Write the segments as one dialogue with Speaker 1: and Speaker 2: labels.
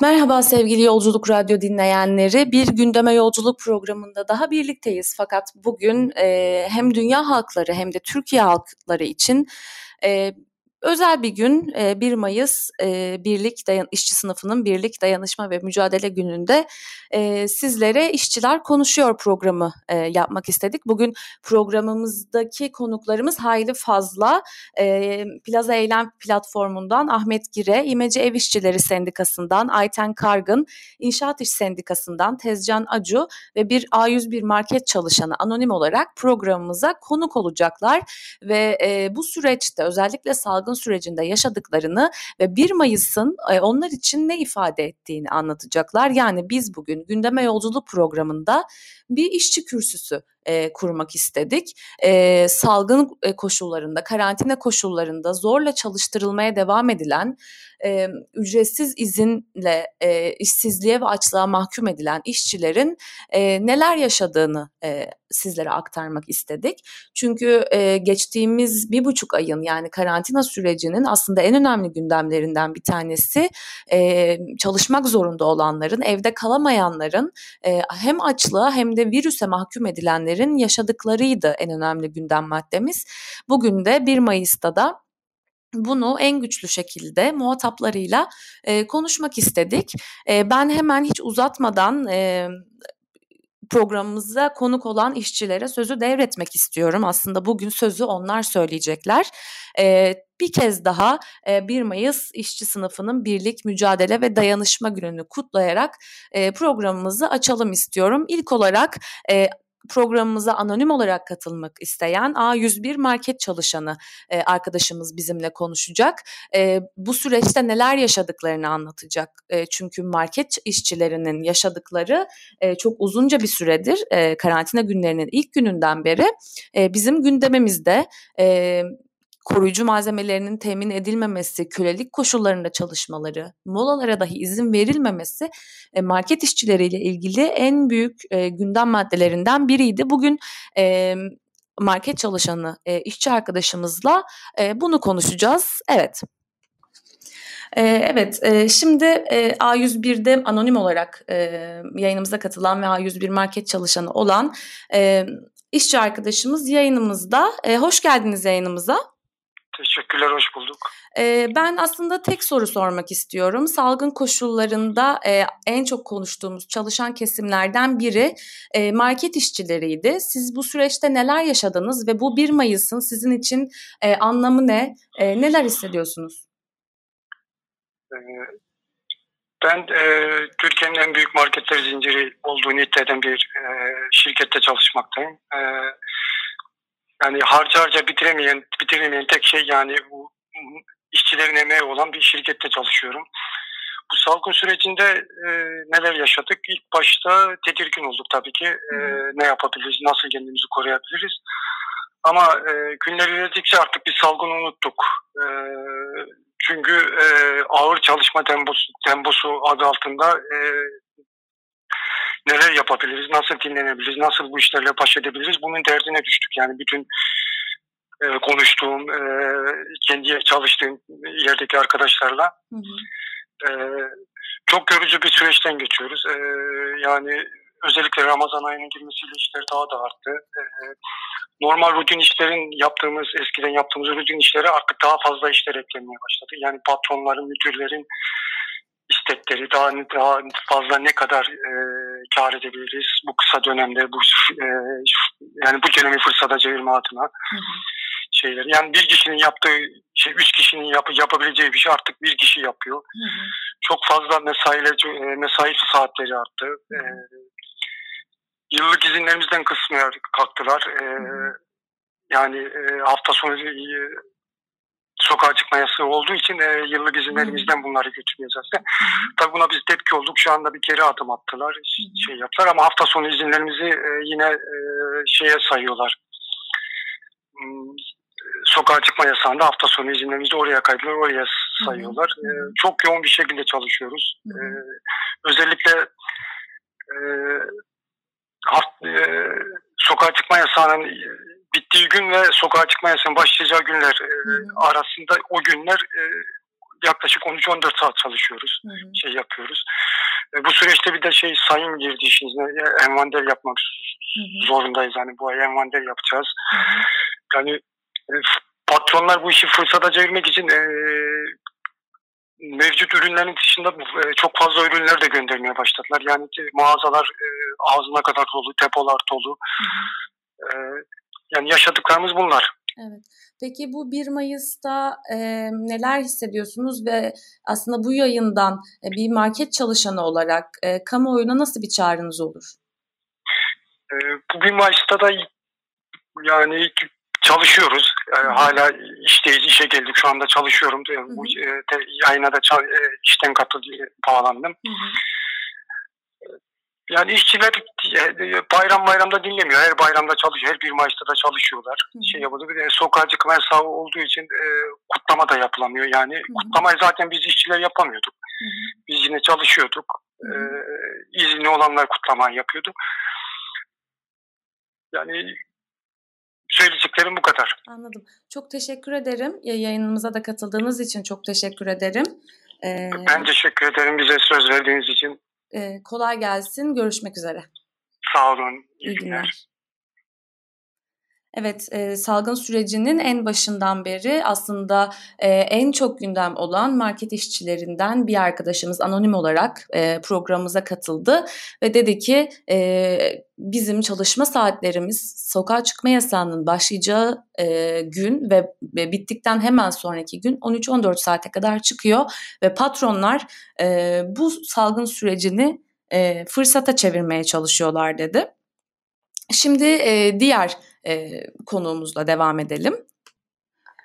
Speaker 1: Merhaba sevgili Yolculuk Radyo dinleyenleri. Bir gündeme yolculuk programında daha birlikteyiz. Fakat bugün e, hem dünya halkları hem de Türkiye halkları için e, Özel bir gün 1 Mayıs Birlik Dayan İşçi Sınıfının Birlik Dayanışma ve Mücadele Günü'nde sizlere İşçiler Konuşuyor programı yapmak istedik. Bugün programımızdaki konuklarımız hayli fazla. Plaza Eylem platformundan Ahmet Gire, İmece Ev İşçileri Sendikası'ndan Ayten Kargın, İnşaat İş Sendikası'ndan Tezcan Acu ve bir A101 market çalışanı anonim olarak programımıza konuk olacaklar ve bu süreçte özellikle salgın salgın sürecinde yaşadıklarını ve 1 Mayıs'ın e, onlar için ne ifade ettiğini anlatacaklar. Yani biz bugün gündeme yolculuk programında bir işçi kürsüsü e, kurmak istedik. E, salgın e, koşullarında, karantina koşullarında zorla çalıştırılmaya devam edilen, e, ücretsiz izinle e, işsizliğe ve açlığa mahkum edilen işçilerin e, neler yaşadığını e, sizlere aktarmak istedik. Çünkü e, geçtiğimiz bir buçuk ayın yani karantina sürecinin aslında en önemli gündemlerinden bir tanesi e, çalışmak zorunda olanların, evde kalamayanların e, hem açlığa hem de virüse mahkum edilenlerin kişilerin yaşadıklarıydı en önemli gündem maddemiz. Bugün de 1 Mayıs'ta da bunu en güçlü şekilde muhataplarıyla e, konuşmak istedik. E, ben hemen hiç uzatmadan e, programımıza konuk olan işçilere sözü devretmek istiyorum. Aslında bugün sözü onlar söyleyecekler. Ee, bir kez daha e, 1 Mayıs işçi sınıfının birlik, mücadele ve dayanışma gününü kutlayarak e, programımızı açalım istiyorum. İlk olarak e, programımıza anonim olarak katılmak isteyen A101 market çalışanı e, arkadaşımız bizimle konuşacak. E, bu süreçte neler yaşadıklarını anlatacak. E, çünkü market işçilerinin yaşadıkları çok uzunca bir süredir karantina günlerinin ilk gününden beri bizim gündemimizde. Koruyucu malzemelerinin temin edilmemesi, kölelik koşullarında çalışmaları, molalara dahi izin verilmemesi e, market işçileriyle ilgili en büyük e, gündem maddelerinden biriydi. Bugün e, market çalışanı işçi arkadaşımızla bunu konuşacağız. Evet. Evet, şimdi A101'de anonim olarak yayınımıza katılan ve A101 market çalışanı olan işçi arkadaşımız yayınımızda. Hoş geldiniz yayınımıza.
Speaker 2: Teşekkürler, hoş bulduk.
Speaker 1: Ee, ben aslında tek soru sormak istiyorum. Salgın koşullarında e, en çok konuştuğumuz çalışan kesimlerden biri e, market işçileriydi. Siz bu süreçte neler yaşadınız ve bu 1 Mayıs'ın sizin için e, anlamı ne? E, neler hissediyorsunuz?
Speaker 2: Ee, ben e, Türkiye'nin en büyük marketler zinciri olduğunu iddia eden bir e, şirkette çalışmaktayım. E, yani harca harca bitiremeyen, bitiremeyen tek şey yani bu işçilerin emeği olan bir şirkette çalışıyorum. Bu salgın sürecinde e, neler yaşadık? İlk başta tedirgin olduk tabii ki. E, ne yapabiliriz, nasıl kendimizi koruyabiliriz? Ama e, günler ilerledikçe artık bir salgını unuttuk. E, çünkü e, ağır çalışma temposu, temposu adı altında e, neler yapabiliriz, nasıl dinlenebiliriz, nasıl bu işlerle baş edebiliriz bunun derdine düştük. Yani bütün e, konuştuğum, e, kendi çalıştığım yerdeki arkadaşlarla hı hı. E, çok görücü bir süreçten geçiyoruz. E, yani özellikle Ramazan ayının girmesiyle işler daha da arttı. E, normal rutin işlerin yaptığımız, eskiden yaptığımız rutin işlere artık daha fazla işler eklenmeye başladı. Yani patronların, müdürlerin istekleri daha, daha fazla ne kadar e, kar edebiliriz bu kısa dönemde bu e, yani bu dönemi fırsata çevirme adına şeyler. Yani bir kişinin yaptığı şey üç kişinin yap, yapabileceği bir şey artık bir kişi yapıyor. Hı hı. Çok fazla mesailer, e, mesai saatleri arttı. Hı hı. E, yıllık izinlerimizden kısmaya kalktılar. E, yani e, hafta sonu e, sokağa çıkma yasağı olduğu için e, yıllık izinlerimizden bunları götürmeyeceğiz. De. Tabii buna biz tepki olduk. Şu anda bir geri adım attılar. Şey yaptılar ama hafta sonu izinlerimizi e, yine e, şeye sayıyorlar. Hmm, sokağa çıkma yasağında hafta sonu izinlerimizi oraya kaydılar, oraya sayıyorlar. E, çok yoğun bir şekilde çalışıyoruz. E, özellikle e, haft, e, sokağa çıkma yasağının bittiği gün ve sokağa çıkma yasağının başlayacağı günler e, arasında o günler e, yaklaşık 13-14 saat çalışıyoruz. Hı hı. Şey yapıyoruz. E, bu süreçte bir de şey sayım girdi işinize. Envander yapmak hı hı. zorundayız. Hani bu ay envander yapacağız. Hı hı. Yani e, patronlar bu işi fırsata çevirmek için e, mevcut ürünlerin dışında e, çok fazla ürünler de göndermeye başladılar. Yani mağazalar e, ağzına kadar dolu, depolar dolu. Hı hı. E, yani yaşadıklarımız bunlar.
Speaker 1: Evet. Peki bu 1 Mayıs'ta e, neler hissediyorsunuz ve aslında bu yayından e, bir market çalışanı olarak e, kamuoyuna nasıl bir çağrınız olur?
Speaker 2: E, bu 1 Mayıs'ta da yani çalışıyoruz. E, hala işteyiz, işe geldik. Şu anda çalışıyorum. Hı. Bu e, te, yayına da e, işten katıldı, bağlandım. Hı hı. Yani işçiler e, bayram bayramda dinlemiyor. Her bayramda çalışıyor. Her bir Mayıs'ta da çalışıyorlar. Hı. Şey yapıldı. Bir de sokağa çıkma yasağı olduğu için e, kutlama da yapılamıyor. Yani Hı. kutlamayı zaten biz işçiler yapamıyorduk. Hı. Biz yine çalışıyorduk. Hı. E, izinli olanlar kutlamayı yapıyordu. Yani söyleyeceklerim bu kadar.
Speaker 1: Anladım. Çok teşekkür ederim. Yayınımıza da katıldığınız için çok teşekkür ederim.
Speaker 2: Ee, ben teşekkür ederim bize söz verdiğiniz için.
Speaker 1: E, kolay gelsin. Görüşmek üzere.
Speaker 2: Sağ olun. İyi, İyi günler. günler.
Speaker 1: Evet, e, salgın sürecinin en başından beri aslında e, en çok gündem olan market işçilerinden bir arkadaşımız anonim olarak e, programımıza katıldı ve dedi ki e, bizim çalışma saatlerimiz sokağa çıkma yasağının başlayacağı e, gün ve, bittikten hemen sonraki gün 13-14 saate kadar çıkıyor ve patronlar e, bu salgın sürecini e, fırsata çevirmeye çalışıyorlar dedi. Şimdi e, diğer e, konuğumuzla devam edelim.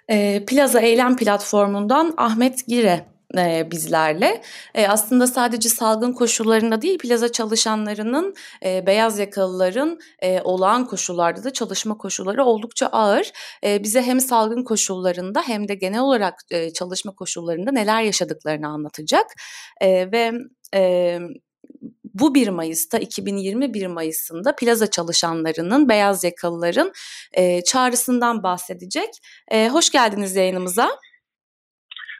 Speaker 1: E, Plaza Eylem Platformu'ndan Ahmet Gire e, bizlerle. E, aslında sadece salgın koşullarında değil plaza çalışanlarının, e, beyaz yakalıların e, olağan koşullarda da çalışma koşulları oldukça ağır. E, bize hem salgın koşullarında hem de genel olarak e, çalışma koşullarında neler yaşadıklarını anlatacak. E, ve e, bu 1 Mayıs'ta 2020 1 Mayıs'ında plaza çalışanlarının, beyaz yakalıların e, çağrısından bahsedecek. E, hoş geldiniz yayınımıza.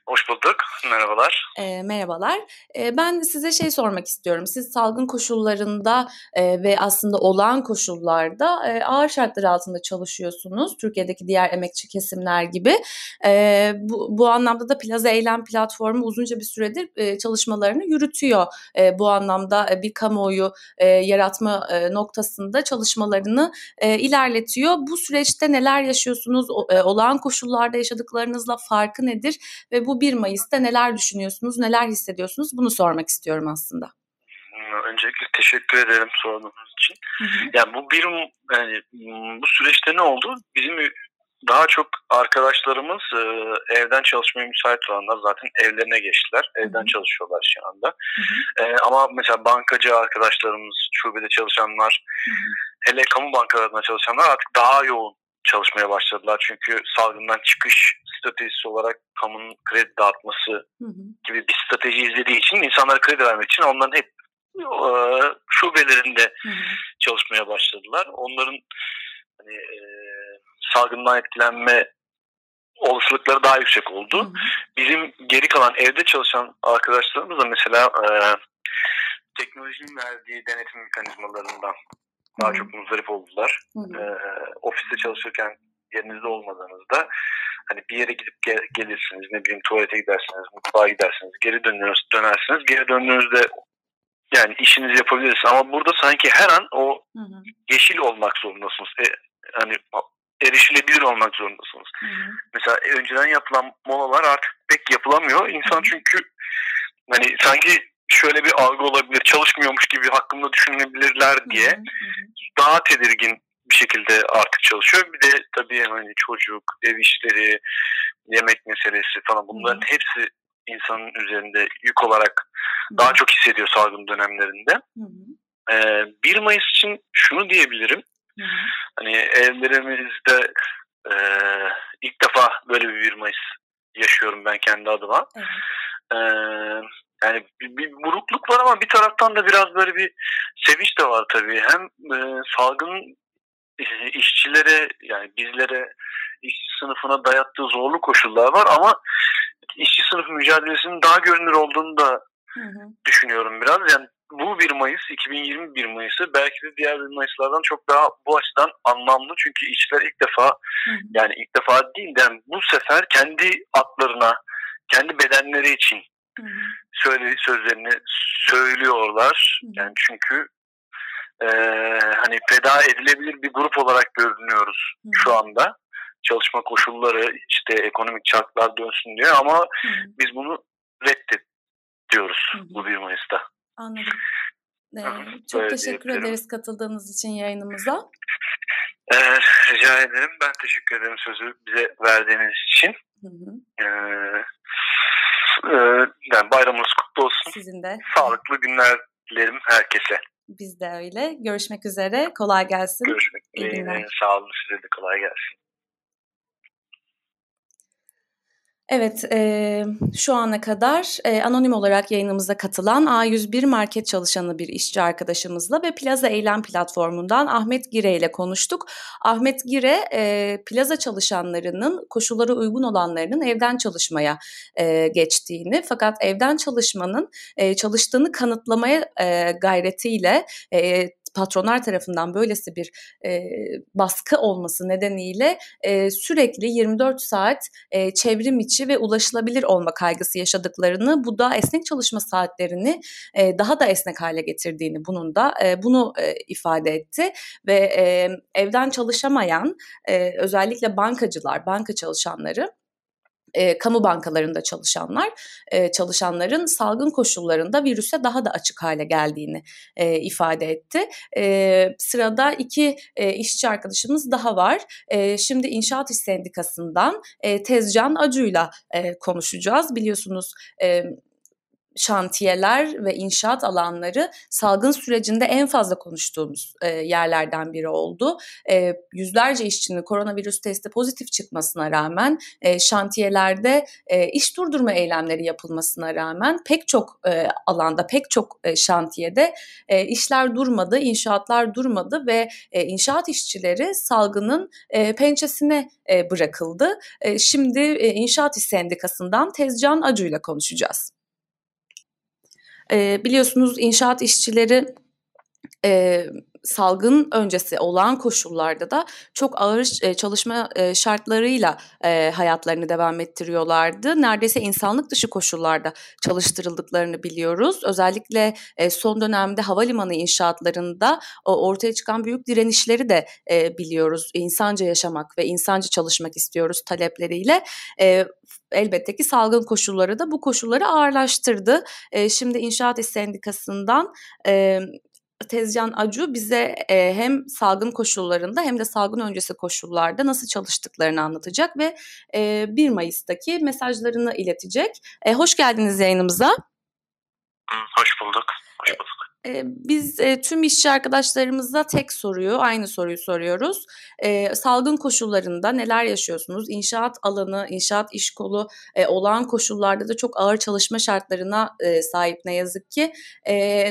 Speaker 3: Hoş bulduk. Merhabalar.
Speaker 1: E, merhabalar. E, ben size şey sormak istiyorum. Siz salgın koşullarında e, ve aslında olağan koşullarda e, ağır şartlar altında çalışıyorsunuz. Türkiye'deki diğer emekçi kesimler gibi. E, bu, bu anlamda da Plaza Eylem Platformu uzunca bir süredir e, çalışmalarını yürütüyor. E, bu anlamda e, bir kamuoyu e, yaratma e, noktasında çalışmalarını e, ilerletiyor. Bu süreçte neler yaşıyorsunuz? O, e, olağan koşullarda yaşadıklarınızla farkı nedir? Ve bu bu 1 Mayıs'ta neler düşünüyorsunuz, neler hissediyorsunuz bunu sormak istiyorum aslında.
Speaker 3: Öncelikle teşekkür ederim sorduğunuz için. Hı hı. Yani bu bir yani bu süreçte ne oldu? Bizim daha çok arkadaşlarımız e, evden çalışmaya müsait olanlar zaten evlerine geçtiler. Evden Hı-hı. çalışıyorlar şu anda. E, ama mesela bankacı arkadaşlarımız, şubede çalışanlar, Hı-hı. hele kamu bankalarında çalışanlar artık daha yoğun çalışmaya başladılar. Çünkü salgından çıkış stratejisi olarak kamunun kredi dağıtması hı hı. gibi bir strateji izlediği için insanlara kredi vermek için onların hep e, şubelerinde hı hı. çalışmaya başladılar. Onların hani, e, salgından etkilenme olasılıkları daha yüksek oldu. Hı hı. Bizim geri kalan evde çalışan arkadaşlarımız da mesela e, teknolojinin verdiği denetim mekanizmalarından daha hı. çok muzdarip oldular. Hı hı. E, ofiste çalışırken yerinizde olmadığınızda hani bir yere gidip gel, gelirsiniz ne bileyim tuvalete gidersiniz mutfağa gidersiniz geri dönüyoruz dönersiniz geri döndüğünüzde yani işinizi yapabilirsiniz ama burada sanki her an o hı hı. yeşil olmak zorundasınız e, hani erişilebilir olmak zorundasınız. Hı hı. Mesela önceden yapılan molalar artık pek yapılamıyor. İnsan hı hı. çünkü hani sanki şöyle bir algı olabilir, çalışmıyormuş gibi hakkında düşünebilirler diye hı hı. daha tedirgin bir şekilde artık çalışıyor. Bir de tabii hani çocuk, ev işleri, yemek meselesi falan bunların Hı. hepsi insanın üzerinde yük olarak Hı. daha çok hissediyor salgın dönemlerinde. Hı. Ee, 1 Mayıs için şunu diyebilirim. Hı. Hani evlerimizde e, ilk defa böyle bir 1 Mayıs yaşıyorum ben kendi adıma. Hı. Ee, yani bir, bir burukluk var ama bir taraftan da biraz böyle bir sevinç de var tabii. Hem e, salgın işçilere yani bizlere işçi sınıfına dayattığı zorlu koşullar var ama işçi sınıf mücadelesinin daha görünür olduğunu da hı hı. düşünüyorum biraz. Yani bu 1 Mayıs 2020 1 Mayıs'ı belki de diğer 1 Mayıs'lardan çok daha bu açıdan anlamlı. Çünkü işçiler ilk defa hı hı. yani ilk defa değil de yani bu sefer kendi atlarına, kendi bedenleri için hı hı. söylediği sözlerini söylüyorlar. Hı hı. Yani çünkü e, hani feda edilebilir bir grup olarak görünüyoruz hı şu anda. Çalışma koşulları işte ekonomik çarklar dönsün diye ama hı biz bunu reddediyoruz hı hı. bu 1 Mayıs'ta.
Speaker 1: Anladım. Ee, çok Böyle teşekkür ederiz katıldığınız için yayınımıza.
Speaker 3: Ee, rica ederim. Ben teşekkür ederim sözü bize verdiğiniz için. Hı hı. Ee, e, yani bayramınız kutlu olsun.
Speaker 1: Sizin de.
Speaker 3: Sağlıklı günler dilerim herkese.
Speaker 1: Biz de öyle. Görüşmek üzere. Kolay gelsin.
Speaker 3: Görüşmek üzere. Sağ olun. Size de kolay gelsin.
Speaker 1: Evet, e, şu ana kadar e, anonim olarak yayınımıza katılan A101 market çalışanı bir işçi arkadaşımızla ve Plaza Eylem platformundan Ahmet Gire ile konuştuk. Ahmet Gire, e, plaza çalışanlarının koşulları uygun olanlarının evden çalışmaya e, geçtiğini fakat evden çalışmanın e, çalıştığını kanıtlamaya e, gayretiyle e, patronlar tarafından böylesi bir e, baskı olması nedeniyle e, sürekli 24 saat e, çevrim içi ve ulaşılabilir olma kaygısı yaşadıklarını, bu da esnek çalışma saatlerini e, daha da esnek hale getirdiğini bunun da e, bunu e, ifade etti. Ve e, evden çalışamayan e, özellikle bankacılar, banka çalışanları e, kamu bankalarında çalışanlar, e, çalışanların salgın koşullarında virüse daha da açık hale geldiğini e, ifade etti. E, sırada iki e, işçi arkadaşımız daha var. E, şimdi İnşaat İş Sendikası'ndan e, Tezcan Acu'yla e, konuşacağız. Biliyorsunuz e, şantiyeler ve inşaat alanları salgın sürecinde en fazla konuştuğumuz e, yerlerden biri oldu. E, yüzlerce işçinin koronavirüs testi pozitif çıkmasına rağmen e, şantiyelerde e, iş durdurma eylemleri yapılmasına rağmen pek çok e, alanda, pek çok e, şantiyede e, işler durmadı, inşaatlar durmadı ve e, inşaat işçileri salgının e, pençesine e, bırakıldı. E, şimdi e, İnşaat İş Sendikası'ndan Tezcan Acu ile konuşacağız. E, biliyorsunuz inşaat işçileri e, salgın öncesi olan koşullarda da çok ağır e, çalışma e, şartlarıyla e, hayatlarını devam ettiriyorlardı. Neredeyse insanlık dışı koşullarda çalıştırıldıklarını biliyoruz. Özellikle son dönemde havalimanı inşaatlarında ortaya çıkan büyük direnişleri de biliyoruz. İnsanca yaşamak ve insanca çalışmak istiyoruz talepleriyle. E, elbette ki salgın koşulları da bu koşulları ağırlaştırdı. E, şimdi İnşaat İş Sendikası'ndan e, Tezcan Acu bize e, hem salgın koşullarında hem de salgın öncesi koşullarda nasıl çalıştıklarını anlatacak ve e, 1 Mayıs'taki mesajlarını iletecek. E, hoş geldiniz yayınımıza.
Speaker 3: Hoş bulduk. Hoş bulduk.
Speaker 1: Biz tüm işçi arkadaşlarımıza tek soruyu, aynı soruyu soruyoruz. Salgın koşullarında neler yaşıyorsunuz? İnşaat alanı, inşaat iş kolu olağan koşullarda da çok ağır çalışma şartlarına sahip ne yazık ki.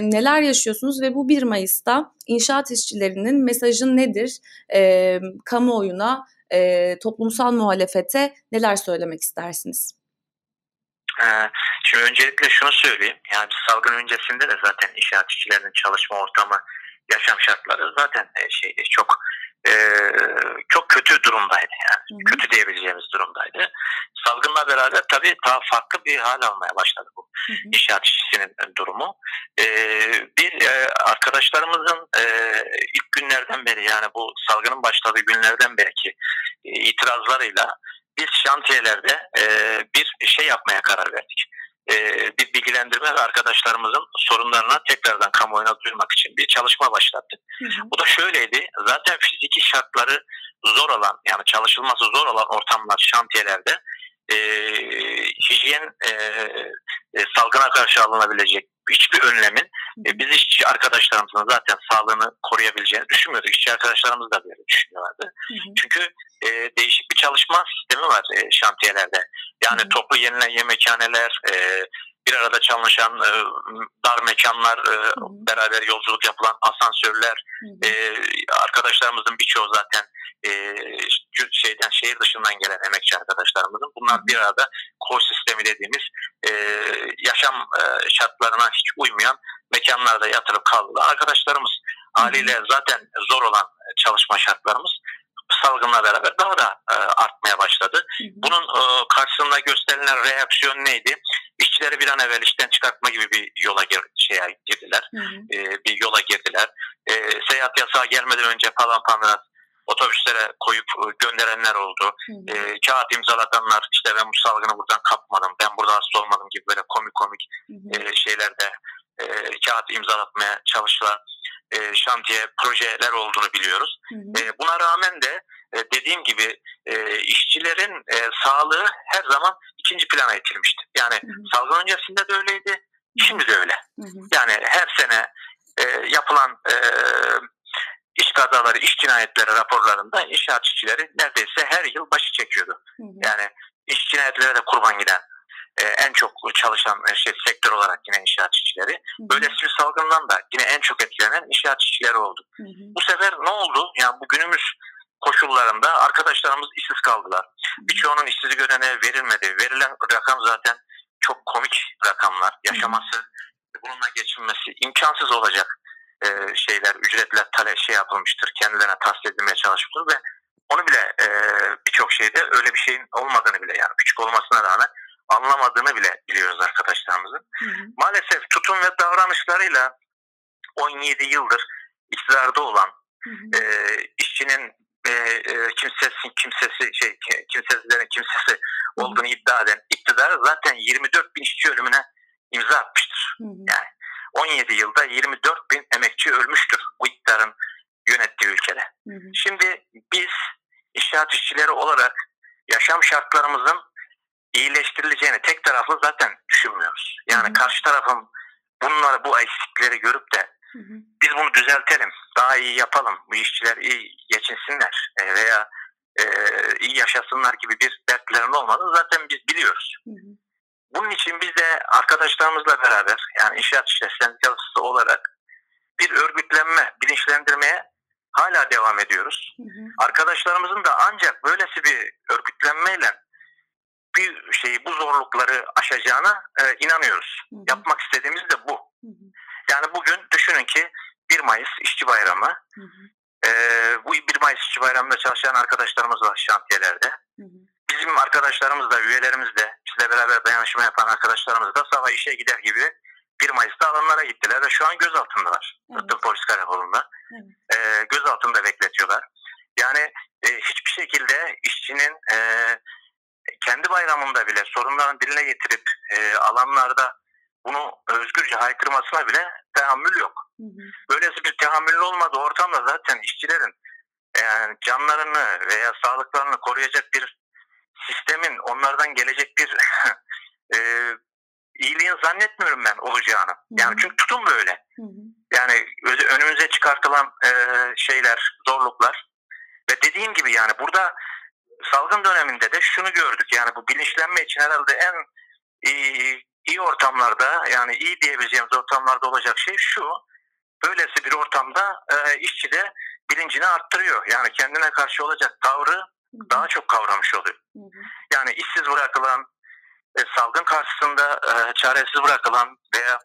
Speaker 1: Neler yaşıyorsunuz ve bu 1 Mayıs'ta inşaat işçilerinin mesajı nedir? Kamuoyuna, toplumsal muhalefete neler söylemek istersiniz?
Speaker 4: Ee, şimdi öncelikle şunu söyleyeyim. Yani salgın öncesinde de zaten inşaat işçilerinin çalışma ortamı, yaşam şartları zaten e, şey çok e, çok kötü durumdaydı yani. Hı hı. Kötü diyebileceğimiz durumdaydı. Salgınla beraber tabii daha farklı bir hal almaya başladı bu hı hı. inşaat işçisinin durumu. E, bir e, arkadaşlarımızın ilk günlerden beri yani bu salgının başladığı günlerden belki e, itirazlarıyla biz şantiyelerde e, bir şey yapmaya karar verdik. E, bir bilgilendirme ve arkadaşlarımızın sorunlarına tekrardan kamuoyuna duyurmak için bir çalışma başlattık. Hı hı. Bu da şöyleydi. Zaten fiziki şartları zor olan yani çalışılması zor olan ortamlar şantiyelerde e, hijyen e, e, salgına karşı alınabilecek hiçbir önlemin e, biz işçi arkadaşlarımızın zaten sağlığını koruyabileceğini düşünmüyorduk. İşçi arkadaşlarımız da böyle düşünüyorlardı. Hı hı. Çünkü e, değişik bir çalışma sistemi var e, şantiyelerde. Yani hı hı. toplu yenilen yemekhaneler, e, bir arada çalışan e, dar mekanlar, e, hı hı. beraber yolculuk yapılan asansörler, hı hı. E, arkadaşlarımızın birçoğu zaten e, şeyden şehir dışından gelen emekçi arkadaşlarımızın bunlar bir arada koğuş sistemi dediğimiz e, yaşam e, şartlarına hiç uymayan mekanlarda yatırıp kaldılar. Arkadaşlarımız haliyle zaten zor olan çalışma şartlarımız salgınla beraber daha da e, artmaya başladı. Bunun e, karşısında gösterilen reaksiyon neydi? İşçileri bir an evvel işten çıkartma gibi bir yola gir, şeye girdiler. E, bir yola girdiler. E, seyahat yasağı gelmeden önce falan pandırat otobüslere koyup e, gönderenler oldu. E, kağıt imzalatanlar işte ben bu salgını buradan kapmadım, ben burada hasta olmadım gibi böyle komik komik. E, şeylerde e, kağıt imzalatmaya çalıştılar. E, şantiye projeler olduğunu biliyoruz. Hı hı. E, buna rağmen de e, dediğim gibi e, işçilerin e, sağlığı her zaman ikinci plana itilmişti. Yani hı hı. salgın öncesinde de öyleydi, şimdi de öyle. Hı hı. Yani her sene e, yapılan e, iş kazaları, iş cinayetleri raporlarında inşaat işçileri neredeyse her yıl başı çekiyordu. Hı hı. Yani iş cinayetlere de kurban giden e, en çok çalışan e, şey sektör olarak yine inşaat işçileri. Hı hı. Böylesi bir salgından da yine en çok etkilenen inşaat işçileri oldu. Hı hı. Bu sefer ne oldu? Yani bu günümüz koşullarında arkadaşlarımız işsiz kaldılar. Birçoğunun işsiz görene verilmedi. Verilen rakam zaten çok komik rakamlar. Yaşaması, bununla geçinmesi imkansız olacak e, şeyler, ücretler tale şey yapılmıştır. Kendilerine tahsil edilmeye çalışmıştır ve onu bile e, birçok şeyde öyle bir şeyin olmadığını bile yani küçük olmasına rağmen anlamadığını bile biliyoruz arkadaşlarımızın. Hı hı. Maalesef tutum ve davranışlarıyla 17 yıldır iktidarda olan hı hı. E, işçinin e, e, kimsesi kimsesi şey kimsesizlerin kimsesi olduğunu iddia eden iktidar zaten 24 bin işçi ölümüne imza atmıştır. Hı hı. Yani 17 yılda 24 bin emekçi ölmüştür bu iktidarın yönettiği ülkede. Hı hı. Şimdi biz inşaat işçileri olarak yaşam şartlarımızın iyileştirileceğini tek taraflı zaten düşünmüyoruz. Yani hı hı. karşı tarafın bunları bu eksikleri görüp de hı hı. biz bunu düzeltelim, daha iyi yapalım, bu işçiler iyi geçinsinler e, veya e, iyi yaşasınlar gibi bir dertlerin olmadığını zaten biz biliyoruz. Hı hı. Bunun için biz de arkadaşlarımızla beraber yani inşaat işleri sendikalısı olarak bir örgütlenme, bilinçlendirmeye hala devam ediyoruz. Hı hı. Arkadaşlarımızın da ancak böylesi bir örgütlenmeyle bir şeyi bu zorlukları aşacağına e, inanıyoruz. Hı hı. Yapmak istediğimiz de bu. Hı hı. Yani bugün düşünün ki 1 Mayıs İşçi Bayramı. Hı hı. E, bu 1 Mayıs İşçi Bayramı'nda çalışan arkadaşlarımız var şantiyelerde. Hı hı. Bizim arkadaşlarımız da, üyelerimiz de, bizle beraber dayanışma yapan arkadaşlarımız da sabah işe gider gibi 1 Mayıs'ta alanlara gittiler ve şu an gözaltındalar. Evet. Tıp Polis Karakolu'nda. Evet. E, gözaltında bekletiyorlar. Yani e, hiçbir şekilde işçinin e, kendi bayramında bile sorunlarını diline getirip e, alanlarda bunu özgürce haykırmasına bile tahammül yok. Hı hı. Böylesi bir tahammül olmadığı ortamda zaten işçilerin yani canlarını veya sağlıklarını koruyacak bir sistemin onlardan gelecek bir e, iyiliğin zannetmiyorum ben olacağını. Yani çünkü tutum böyle. Yani önümüze çıkartılan e, şeyler, zorluklar ve dediğim gibi yani burada salgın döneminde de şunu gördük. Yani bu bilinçlenme için herhalde en iyi, iyi ortamlarda yani iyi diyebileceğimiz ortamlarda olacak şey şu. Böylesi bir ortamda e, işçi de bilincini arttırıyor. Yani kendine karşı olacak tavrı daha çok kavramış oluyor. Yani işsiz bırakılan, e, salgın karşısında e, çaresiz bırakılan veya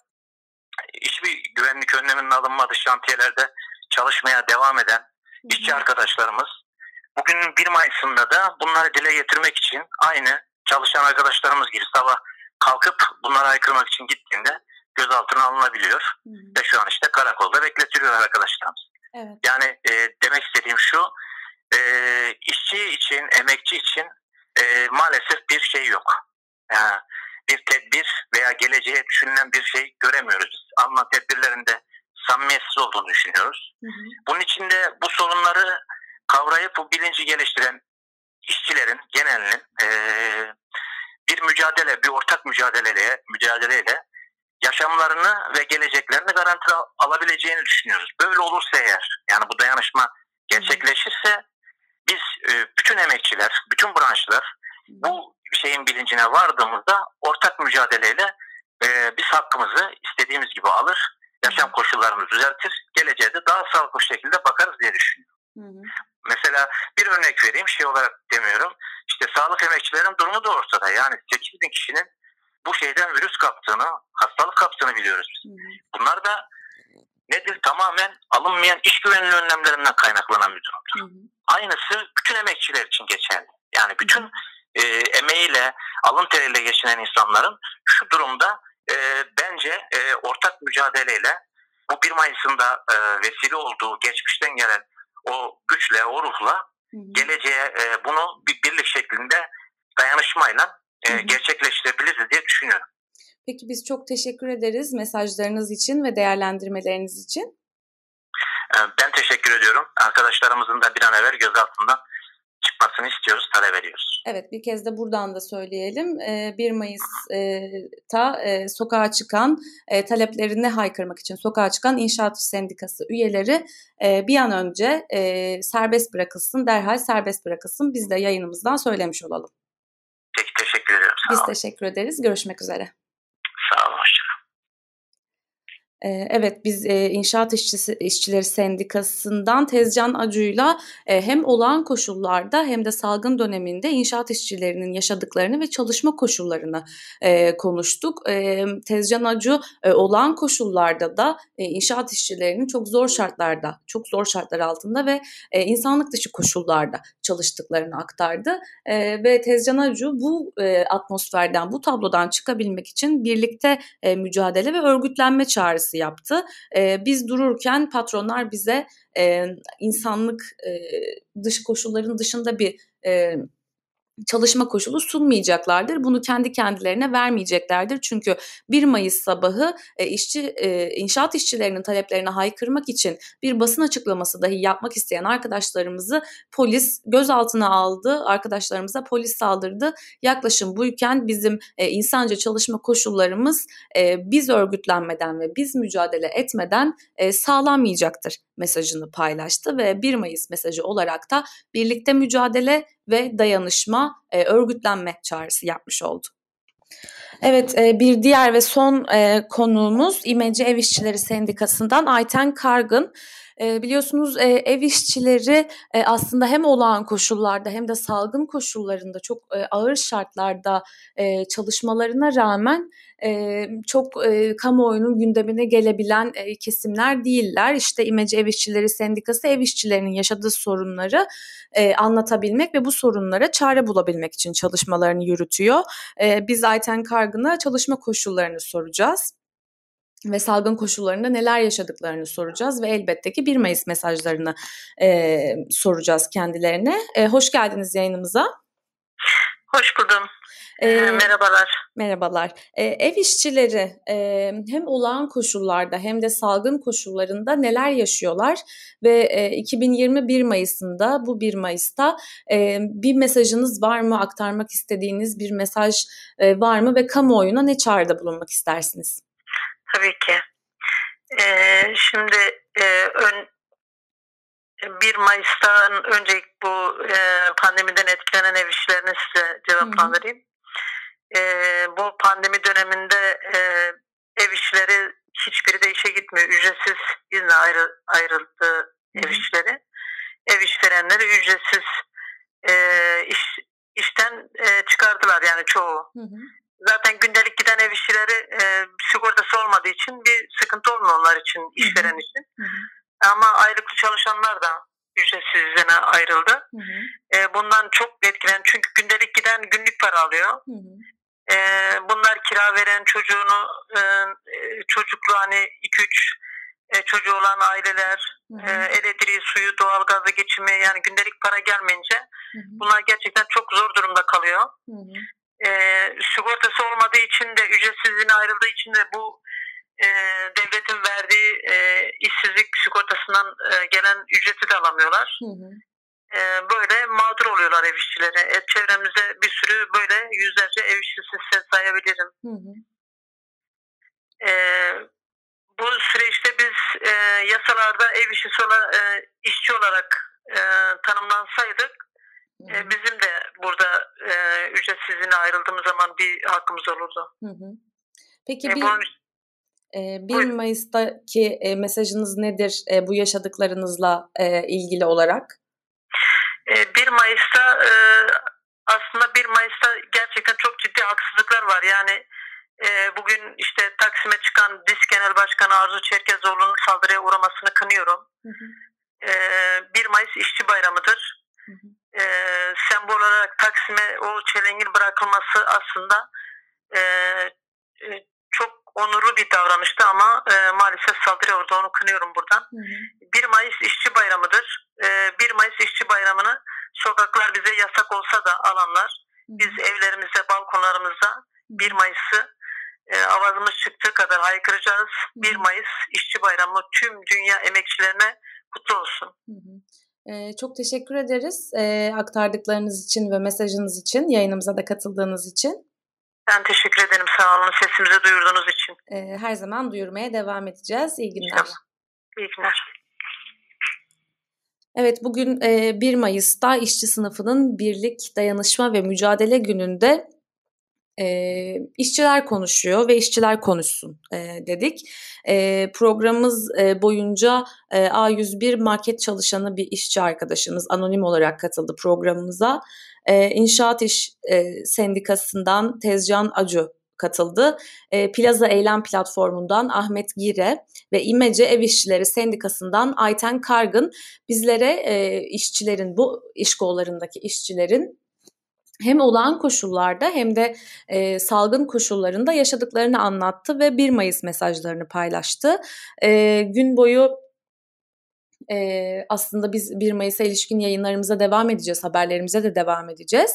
Speaker 4: hiçbir güvenlik önleminin alınmadığı şantiyelerde çalışmaya devam eden işçi arkadaşlarımız bugün 1 Mayıs'ında da bunları dile getirmek için aynı çalışan arkadaşlarımız gibi sabah kalkıp bunları aykırmak için gittiğinde gözaltına alınabiliyor. Hı hı. Ve şu an işte karakolda bekletiliyor arkadaşlarımız. Evet. Yani e, demek istediğim şu, e, işçi için, emekçi için e, maalesef bir şey yok. Yani bir tedbir veya geleceğe düşünülen bir şey göremiyoruz. Ama tedbirlerinde samimiyetsiz olduğunu düşünüyoruz. Hı hı. Bunun için de bu sorunları kavrayıp bu bilinci geliştiren işçilerin genelinin e, bir mücadele, bir ortak mücadeleyle, mücadeleyle yaşamlarını ve geleceklerini garanti alabileceğini düşünüyoruz. Böyle olursa eğer, yani bu dayanışma gerçekleşirse emekçiler, bütün branşlar bu şeyin bilincine vardığımızda ortak mücadeleyle e, biz hakkımızı istediğimiz gibi alır, yaşam koşullarımızı düzeltir, geleceğe de daha sağlıklı şekilde bakarız diye düşünüyorum. Mesela bir örnek vereyim şey olarak demiyorum. İşte sağlık emekçilerin durumu da ortada. Yani 8 bin kişinin bu şeyden virüs kaptığını, hastalık kaptığını biliyoruz biz. Bunlar da nedir? Tamamen alınmayan iş güvenliği önlemlerinden kaynaklanan bir durumdur. Aynısı bütün emekçiler için geçerli. Yani bütün e, emeğiyle, alın teriyle geçinen insanların şu durumda e, bence e, ortak mücadeleyle bu 1 Mayıs'ın da e, vesile olduğu geçmişten gelen o güçle, o ruhla geleceğe e, bunu bir birlik şeklinde dayanışmayla e, gerçekleştirebiliriz diye düşünüyorum.
Speaker 1: Peki biz çok teşekkür ederiz mesajlarınız için ve değerlendirmeleriniz için.
Speaker 4: E, ben teşekkür ediyorum. Arkadaşlarımızın da bir an evvel gözaltından çıkmasını istiyoruz, talep ediyoruz.
Speaker 1: Evet bir kez de buradan da söyleyelim. 1 Mayıs'ta sokağa çıkan taleplerini haykırmak için sokağa çıkan İnşaat Sendikası üyeleri bir an önce serbest bırakılsın, derhal serbest bırakılsın. Biz de yayınımızdan söylemiş olalım.
Speaker 4: Peki teşekkür.
Speaker 1: Sağ Biz teşekkür ederiz. Görüşmek üzere.
Speaker 4: Hoşçakalın.
Speaker 1: Evet biz İnşaat İşçisi, İşçileri Sendikası'ndan Tezcan Acu'yla hem olağan koşullarda hem de salgın döneminde inşaat işçilerinin yaşadıklarını ve çalışma koşullarını konuştuk. Tezcan Acu olağan koşullarda da inşaat işçilerinin çok zor şartlarda, çok zor şartlar altında ve insanlık dışı koşullarda çalıştıklarını aktardı. Ve Tezcan Acu bu atmosferden, bu tablodan çıkabilmek için birlikte mücadele ve örgütlenme çağrısı yaptı. E, biz dururken patronlar bize e, insanlık e, dış koşulların dışında bir e, çalışma koşulu sunmayacaklardır. Bunu kendi kendilerine vermeyeceklerdir. Çünkü 1 Mayıs sabahı e, işçi e, inşaat işçilerinin taleplerine haykırmak için bir basın açıklaması dahi yapmak isteyen arkadaşlarımızı polis gözaltına aldı. Arkadaşlarımıza polis saldırdı. Yaklaşım buyken bizim e, insanca çalışma koşullarımız e, biz örgütlenmeden ve biz mücadele etmeden sağlanmayacaktır mesajını paylaştı ve 1 Mayıs mesajı olarak da birlikte mücadele ve dayanışma, e, örgütlenme çağrısı yapmış oldu. Evet e, bir diğer ve son e, konuğumuz İmece Ev İşçileri Sendikası'ndan Ayten Kargın. E, biliyorsunuz ev işçileri aslında hem olağan koşullarda hem de salgın koşullarında çok ağır şartlarda çalışmalarına rağmen çok kamuoyunun gündemine gelebilen kesimler değiller. İşte İmece Ev İşçileri Sendikası ev işçilerinin yaşadığı sorunları anlatabilmek ve bu sorunlara çare bulabilmek için çalışmalarını yürütüyor. biz Ayten Kargın'a çalışma koşullarını soracağız ve salgın koşullarında neler yaşadıklarını soracağız ve elbette ki 1 Mayıs mesajlarını e, soracağız kendilerine. E, hoş geldiniz yayınımıza.
Speaker 5: Hoş buldum. Ee, merhabalar.
Speaker 1: Merhabalar. Ee, ev işçileri e, hem olağan koşullarda hem de salgın koşullarında neler yaşıyorlar ve e, 2021 Mayıs'ında bu 1 Mayıs'ta e, bir mesajınız var mı aktarmak istediğiniz bir mesaj e, var mı ve kamuoyuna ne çağrıda bulunmak istersiniz?
Speaker 5: Tabii ki. Ee, şimdi e, ön, 1 Mayıs'tan önce bu e, pandemiden etkilenen ev işlerini size cevaplandırayım. E, bu pandemi döneminde e, ev işleri hiçbiri de işe gitmiyor. Ücretsiz izne ayrı, ayrıldı ev işleri. Ev işverenleri ücretsiz e, iş işten e, çıkardılar yani çoğu. Hı hı. Zaten gündelik giden ev işçileri e, sigortası olmadığı için bir sıkıntı olmuyor onlar için, işveren için. Hı hı. Ama aylıklı çalışanlar da ücretsiz izine ayrıldı. E, bundan çok etkilen çünkü gündelik giden günlük para alıyor. E, bunlar kira veren çocuğunu e, çocuklu hani 2-3 e, çocuğu olan aileler, hı hı. E, elektriği, suyu, doğalgazı geçimi yani gündelik para gelmeyince hı hı. bunlar gerçekten çok zor durumda kalıyor. Hı hı e, sigortası olmadığı için de ücretsizliğine ayrıldığı için de bu e, devletin verdiği e, işsizlik sigortasından e, gelen ücreti de alamıyorlar. Hı hı. E, böyle mağdur oluyorlar ev işçileri. E, çevremizde bir sürü böyle yüzlerce ev işçisi sayabilirim. Hı hı. E, bu süreçte biz e, yasalarda ev işçisi olarak, e, işçi olarak e, tanımlansaydık e, bizim de burada e, ücretsiz izine ayrıldığımız zaman bir hakkımız olurdu. Hı hı.
Speaker 1: Peki e, bir, bunun, e, 1 Mayıs'taki e, mesajınız nedir e, bu yaşadıklarınızla e, ilgili olarak?
Speaker 5: 1 Mayıs'ta aslında 1 Mayıs'ta gerçekten çok ciddi haksızlıklar var. Yani bugün işte Taksim'e çıkan DİS Genel Başkanı Arzu Çerkezoğlu'nun saldırıya uğramasını kınıyorum. Hı hı. 1 Mayıs işçi bayramıdır. Hı hı. Sembol olarak Taksim'e o çelengin bırakılması aslında çok onurlu bir davranıştı ama e, maalesef saldırı orada onu kınıyorum buradan. Hı hı. 1 Mayıs işçi bayramıdır. E, 1 Mayıs işçi bayramını sokaklar bize yasak olsa da alanlar hı hı. biz evlerimizde balkonlarımızda 1 Mayıs'ı e, avazımız çıktığı kadar haykıracağız. 1 Mayıs işçi bayramı tüm dünya emekçilerine kutlu olsun. Hı hı.
Speaker 1: Ee, çok teşekkür ederiz e, aktardıklarınız için ve mesajınız için, yayınımıza da katıldığınız için.
Speaker 5: Ben teşekkür ederim sağ olun sesimizi duyurduğunuz için.
Speaker 1: Ee, her zaman duyurmaya devam edeceğiz. İyi günler.
Speaker 5: İyi günler.
Speaker 1: Evet bugün 1 Mayıs'ta işçi sınıfının birlik, dayanışma ve mücadele gününde e, işçiler konuşuyor ve işçiler konuşsun e, dedik. E, programımız e, boyunca e, A101 market çalışanı bir işçi arkadaşımız anonim olarak katıldı programımıza. E, İnşaat İş e, Sendikası'ndan Tezcan Acu katıldı. E, Plaza Eylem Platformu'ndan Ahmet Gire ve İmece Ev İşçileri Sendikası'ndan Ayten Kargın bizlere e, işçilerin bu iş kollarındaki işçilerin hem olağan koşullarda hem de e, salgın koşullarında yaşadıklarını anlattı ve 1 Mayıs mesajlarını paylaştı. E, gün boyu e, aslında biz 1 Mayıs'a ilişkin yayınlarımıza devam edeceğiz, haberlerimize de devam edeceğiz.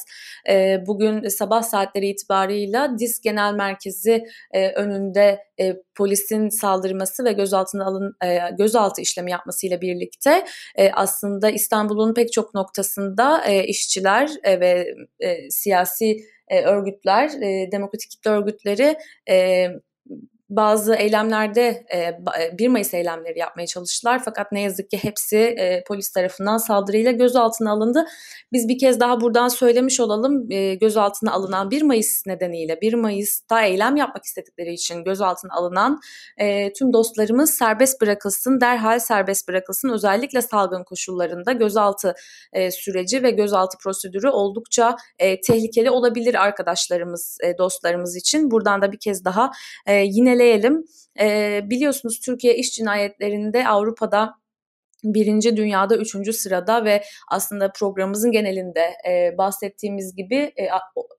Speaker 1: E, bugün sabah saatleri itibarıyla DİS Genel Merkezi e, önünde e, polisin saldırması ve gözaltına alın e, gözaltı işlemi yapmasıyla birlikte e, aslında İstanbul'un pek çok noktasında e, işçiler e, ve e, siyasi e, örgütler, e, demokratik kitle örgütleri e, bazı eylemlerde e, 1 Mayıs eylemleri yapmaya çalıştılar. Fakat ne yazık ki hepsi e, polis tarafından saldırıyla gözaltına alındı. Biz bir kez daha buradan söylemiş olalım. E, gözaltına alınan 1 Mayıs nedeniyle 1 Mayıs'ta eylem yapmak istedikleri için gözaltına alınan e, tüm dostlarımız serbest bırakılsın derhal serbest bırakılsın. Özellikle salgın koşullarında gözaltı e, süreci ve gözaltı prosedürü oldukça e, tehlikeli olabilir arkadaşlarımız e, dostlarımız için. Buradan da bir kez daha e, yine inceleyelim. E, biliyorsunuz Türkiye iş cinayetlerinde Avrupa'da birinci dünyada üçüncü sırada ve aslında programımızın genelinde e, bahsettiğimiz gibi e,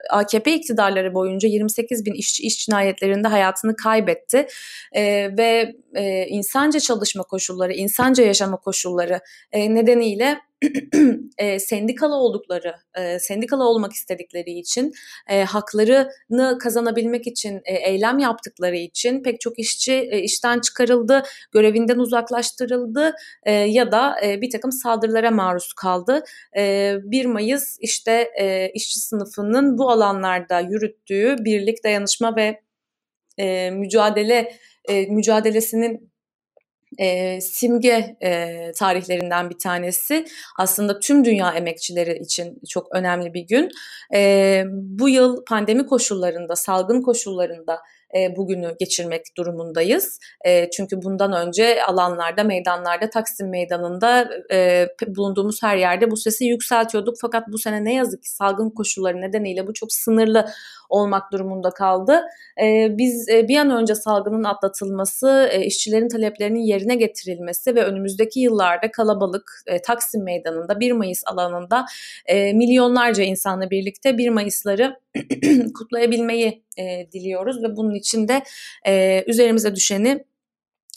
Speaker 1: AKP iktidarları boyunca 28 bin işçi iş cinayetlerinde hayatını kaybetti e, ve e, insanca çalışma koşulları, insanca yaşama koşulları e, nedeniyle e, sendikalı oldukları, e, sendikalı olmak istedikleri için, e, haklarını kazanabilmek için e, eylem yaptıkları için pek çok işçi e, işten çıkarıldı, görevinden uzaklaştırıldı e, ya da e, bir takım saldırılara maruz kaldı. E, 1 Mayıs işte e, işçi sınıfının bu alanlarda yürüttüğü birlik, dayanışma ve e, mücadele e, mücadelesinin e, simge e, tarihlerinden bir tanesi. Aslında tüm dünya emekçileri için çok önemli bir gün. E, bu yıl pandemi koşullarında, salgın koşullarında e, bugünü geçirmek durumundayız. E, çünkü bundan önce alanlarda, meydanlarda, Taksim Meydanı'nda e, bulunduğumuz her yerde bu sesi yükseltiyorduk. Fakat bu sene ne yazık ki salgın koşulları nedeniyle bu çok sınırlı olmak durumunda kaldı. E, biz e, bir an önce salgının atlatılması, e, işçilerin taleplerinin yerine getirilmesi ve önümüzdeki yıllarda kalabalık e, Taksim Meydanı'nda 1 Mayıs alanında e, milyonlarca insanla birlikte 1 Mayıs'ları kutlayabilmeyi e, diliyoruz ve bunun için de e, üzerimize düşeni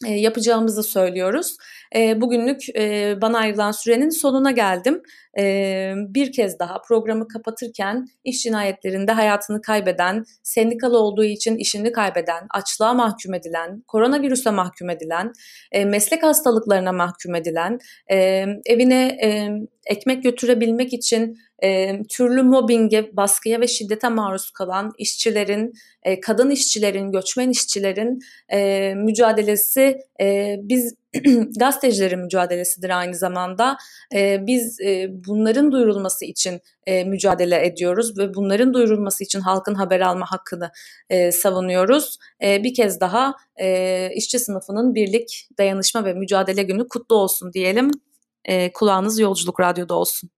Speaker 1: yapacağımızı söylüyoruz. E, bugünlük e, bana ayrılan sürenin sonuna geldim. E, bir kez daha programı kapatırken iş cinayetlerinde hayatını kaybeden, sendikalı olduğu için işini kaybeden, açlığa mahkum edilen, koronavirüse mahkum edilen, e, meslek hastalıklarına mahkum edilen, e, evine ekmek götürebilmek için e, türlü mobbinge, baskıya ve şiddete maruz kalan işçilerin, e, kadın işçilerin, göçmen işçilerin e, mücadelesi e, biz gazetecilerin mücadelesidir aynı zamanda. E, biz e, bunların duyurulması için e, mücadele ediyoruz ve bunların duyurulması için halkın haber alma hakkını e, savunuyoruz. E, bir kez daha e, işçi sınıfının birlik, dayanışma ve mücadele günü kutlu olsun diyelim. Kulağınız Yolculuk Radyo'da olsun.